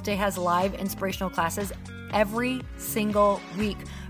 Day has live inspirational classes every single week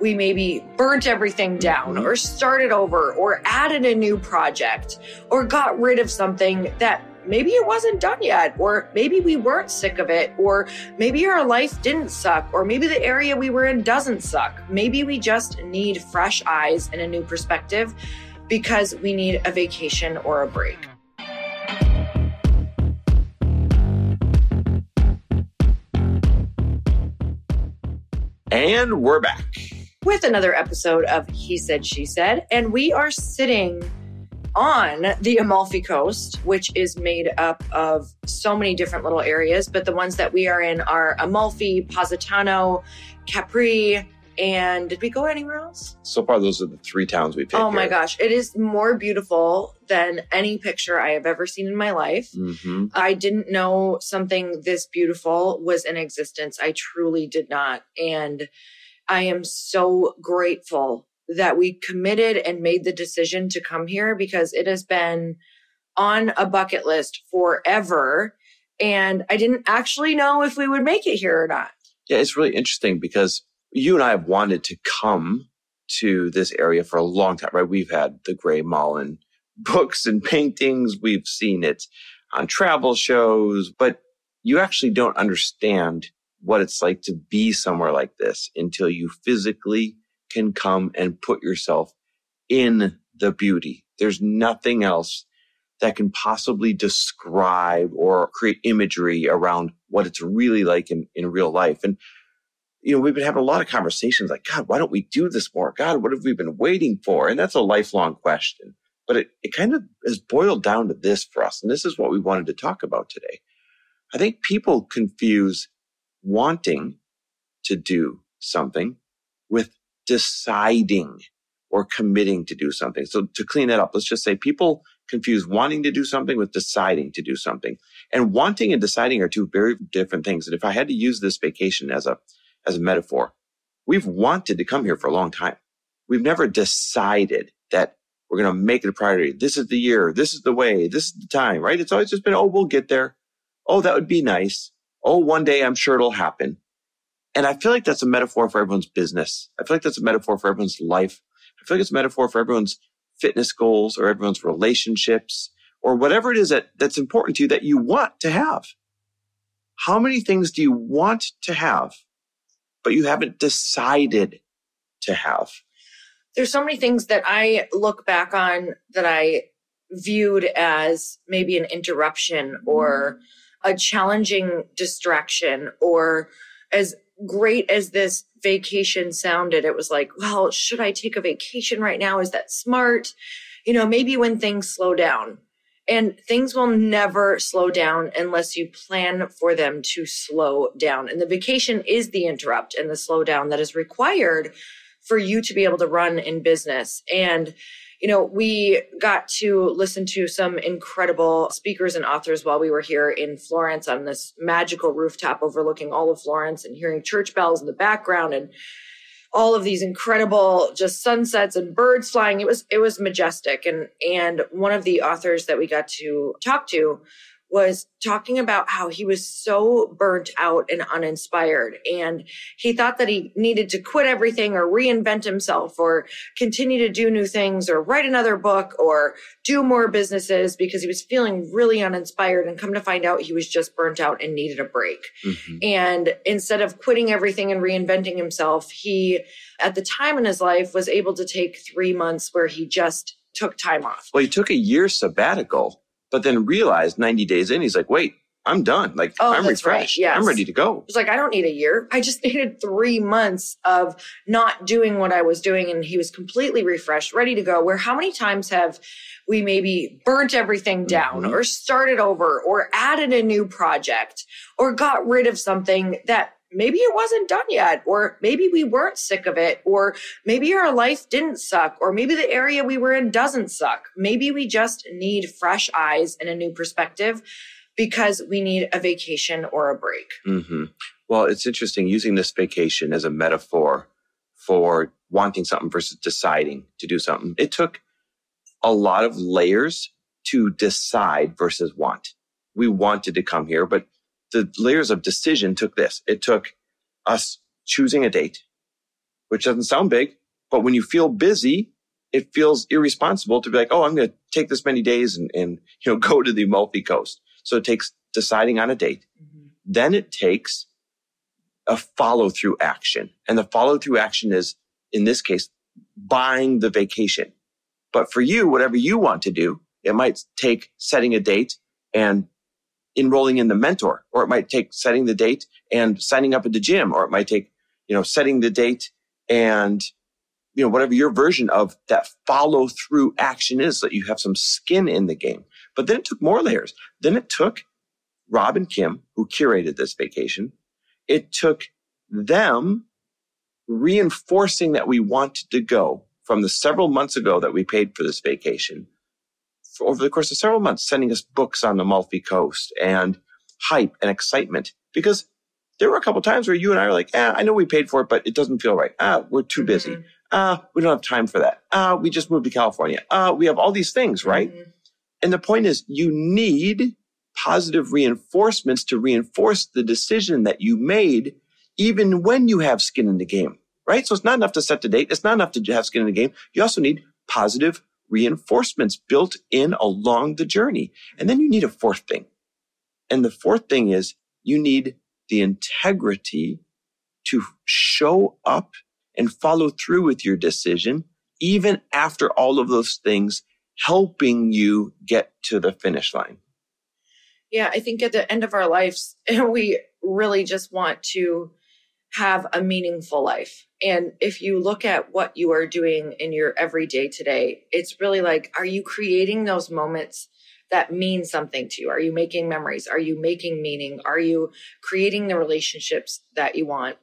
we maybe burnt everything down mm-hmm. or started over or added a new project or got rid of something that maybe it wasn't done yet, or maybe we weren't sick of it, or maybe our life didn't suck, or maybe the area we were in doesn't suck. Maybe we just need fresh eyes and a new perspective because we need a vacation or a break. And we're back with another episode of He Said, She Said. And we are sitting on the Amalfi Coast, which is made up of so many different little areas, but the ones that we are in are Amalfi, Positano, Capri, and did we go anywhere else? So far, those are the three towns we've. Oh my gosh. It is more beautiful than any picture I have ever seen in my life. Mm-hmm. I didn't know something this beautiful was in existence. I truly did not. And I am so grateful that we committed and made the decision to come here because it has been on a bucket list forever. And I didn't actually know if we would make it here or not. Yeah, it's really interesting because you and I have wanted to come to this area for a long time, right? We've had the Gray Malin books and paintings. We've seen it on travel shows, but you actually don't understand what it's like to be somewhere like this until you physically can come and put yourself in the beauty. There's nothing else that can possibly describe or create imagery around what it's really like in, in real life. And you know, we've been having a lot of conversations like, God, why don't we do this more? God, what have we been waiting for? And that's a lifelong question. But it, it kind of has boiled down to this for us. And this is what we wanted to talk about today. I think people confuse wanting to do something with deciding or committing to do something. So to clean that up, let's just say people confuse wanting to do something with deciding to do something. And wanting and deciding are two very different things. And if I had to use this vacation as a, as a metaphor, we've wanted to come here for a long time. We've never decided that we're going to make it a priority. This is the year. This is the way. This is the time, right? It's always just been, oh, we'll get there. Oh, that would be nice. Oh, one day I'm sure it'll happen. And I feel like that's a metaphor for everyone's business. I feel like that's a metaphor for everyone's life. I feel like it's a metaphor for everyone's fitness goals or everyone's relationships or whatever it is that, that's important to you that you want to have. How many things do you want to have, but you haven't decided to have? There's so many things that I look back on that I viewed as maybe an interruption or mm-hmm. A challenging distraction or as great as this vacation sounded, it was like, well, should I take a vacation right now? Is that smart? You know, maybe when things slow down. And things will never slow down unless you plan for them to slow down. And the vacation is the interrupt and the slowdown that is required for you to be able to run in business. And you know, we got to listen to some incredible speakers and authors while we were here in Florence on this magical rooftop overlooking all of Florence and hearing church bells in the background and all of these incredible just sunsets and birds flying. It was it was majestic. And and one of the authors that we got to talk to was talking about how he was so burnt out and uninspired. And he thought that he needed to quit everything or reinvent himself or continue to do new things or write another book or do more businesses because he was feeling really uninspired and come to find out he was just burnt out and needed a break. Mm-hmm. And instead of quitting everything and reinventing himself, he, at the time in his life, was able to take three months where he just took time off. Well, he took a year sabbatical but then realized 90 days in, he's like, wait, I'm done. Like oh, I'm refreshed. Right. Yes. I'm ready to go. It's like I don't need a year. I just needed three months of not doing what I was doing, and he was completely refreshed, ready to go. Where how many times have we maybe burnt everything down, mm-hmm. or started over, or added a new project, or got rid of something that maybe it wasn't done yet, or maybe we weren't sick of it, or maybe our life didn't suck, or maybe the area we were in doesn't suck. Maybe we just need fresh eyes and a new perspective because we need a vacation or a break. Mm-hmm. Well, it's interesting using this vacation as a metaphor for wanting something versus deciding to do something. It took a lot of layers to decide versus want. We wanted to come here, but the layers of decision took this. It took us choosing a date, which doesn't sound big, but when you feel busy, it feels irresponsible to be like, oh, I'm going to take this many days and, and, you know, go to the Amalfi Coast. So it takes deciding on a date. Mm-hmm. Then it takes a follow through action. And the follow through action is, in this case, buying the vacation. But for you, whatever you want to do, it might take setting a date and enrolling in the mentor, or it might take setting the date and signing up at the gym, or it might take, you know, setting the date and, you know, whatever your version of that follow through action is so that you have some skin in the game. But then it took more layers. Then it took Rob and Kim, who curated this vacation. It took them reinforcing that we wanted to go from the several months ago that we paid for this vacation over the course of several months, sending us books on the Amalfi Coast and hype and excitement because there were a couple times where you and I were like, ah, I know we paid for it, but it doesn't feel right. Ah, we're too busy. Mm-hmm. Ah, we don't have time for that. Ah, we just moved to California. Ah, we have all these things, right? Mm-hmm. And the point is you need positive reinforcements to reinforce the decision that you made, even when you have skin in the game, right? So it's not enough to set the date. It's not enough to have skin in the game. You also need positive reinforcements built in along the journey. And then you need a fourth thing. And the fourth thing is you need the integrity to show up and follow through with your decision, even after all of those things helping you get to the finish line. Yeah, I think at the end of our lives, we really just want to have a meaningful life. And if you look at what you are doing in your everyday today, it's really like, are you creating those moments that mean something to you? Are you making memories? Are you making meaning? Are you creating the relationships that you want?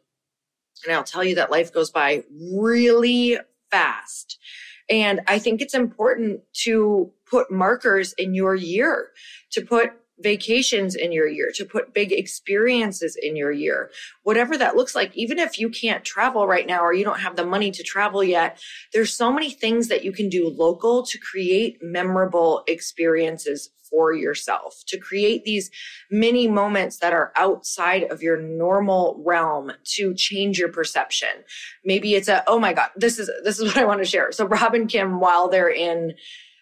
And I'll tell you that life goes by really fast. And I think it's important to put markers in your year, to put vacations in your year, to put big experiences in your year, whatever that looks like. Even if you can't travel right now or you don't have the money to travel yet, there's so many things that you can do local to create memorable experiences for yourself, to create these mini moments that are outside of your normal realm to change your perception. Maybe it's a, oh my God, this is, this is what I want to share. So Rob and Kim, while they're in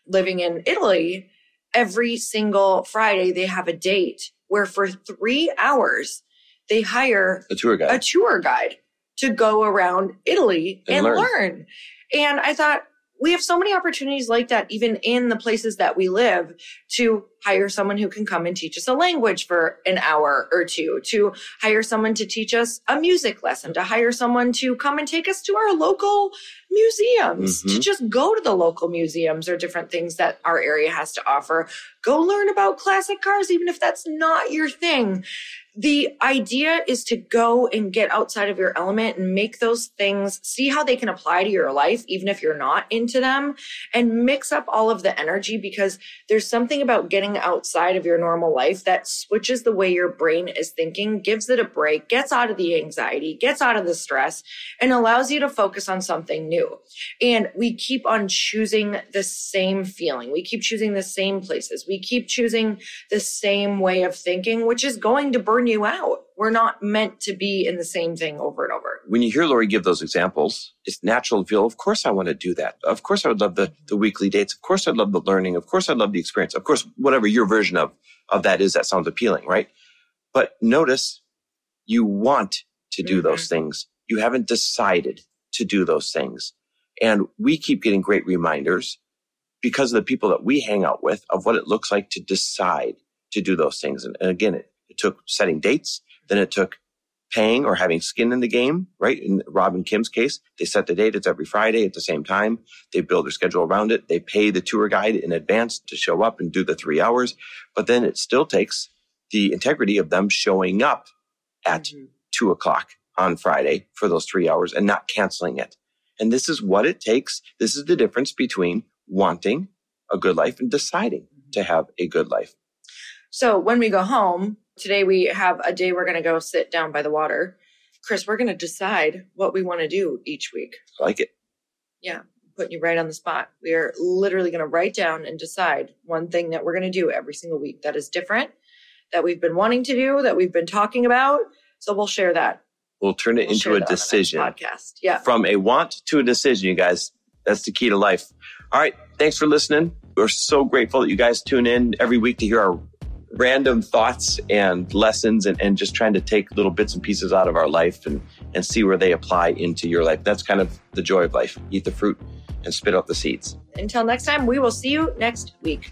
living in Italy, every single Friday they have a date where for three hours they hire a tour guide, a tour guide to go around Italy and, and learn. learn. And I thought, we have so many opportunities like that, even in the places that we live, to hire someone who can come and teach us a language for an hour or two, to hire someone to teach us a music lesson, to hire someone to come and take us to our local museums, mm-hmm. to just go to the local museums or different things that our area has to offer. Go learn about classic cars, even if that's not your thing the idea is to go and get outside of your element and make those things, see how they can apply to your life, even if you're not into them, and mix up all of the energy because there's something about getting outside of your normal life that switches the way your brain is thinking, gives it a break, gets out of the anxiety, gets out of the stress, and allows you to focus on something new. And we keep on choosing the same feeling. We keep choosing the same places. We keep choosing the same way of thinking, which is going to burn you out. We're not meant to be in the same thing over and over. When you hear Lori give those examples, it's natural to feel, of course I want to do that. Of course I would love the, the weekly dates. Of course I'd love the learning. Of course I'd love the experience. Of course, whatever your version of, of that is, that sounds appealing, right? But notice you want to do mm-hmm. those things. You haven't decided to do those things. And we keep getting great reminders because of the people that we hang out with of what it looks like to decide to do those things. And, again, it, it took setting dates. Then it took paying or having skin in the game, right? In Rob and Kim's case, they set the date. It's every Friday at the same time. They build their schedule around it. They pay the tour guide in advance to show up and do the three hours. But then it still takes the integrity of them showing up at mm-hmm. two o'clock on Friday for those three hours and not canceling it. And this is what it takes. This is the difference between wanting a good life and deciding mm-hmm. to have a good life. So when we go home, Today we have a day we're going to go sit down by the water. Chris, we're going to decide what we want to do each week. I like it. Yeah, putting you right on the spot. We are literally going to write down and decide one thing that we're going to do every single week that is different, that we've been wanting to do, that we've been talking about. So we'll share that. We'll turn it we'll into a decision. Podcast. Yeah. From a want to a decision, you guys. That's the key to life. All right. Thanks for listening. We're so grateful that you guys tune in every week to hear our random thoughts and lessons and, and just trying to take little bits and pieces out of our life and, and see where they apply into your life. That's kind of the joy of life. Eat the fruit and spit out the seeds. Until next time, we will see you next week.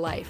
life.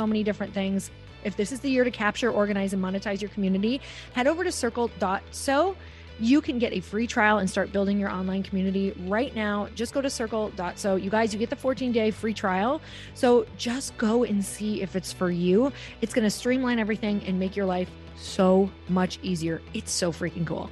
so many different things. If this is the year to capture, organize, and monetize your community, head over to circle.so. You can get a free trial and start building your online community right now. Just go to circle.so. You guys, you get the 14 day free trial. So just go and see if it's for you. It's going to streamline everything and make your life so much easier. It's so freaking cool.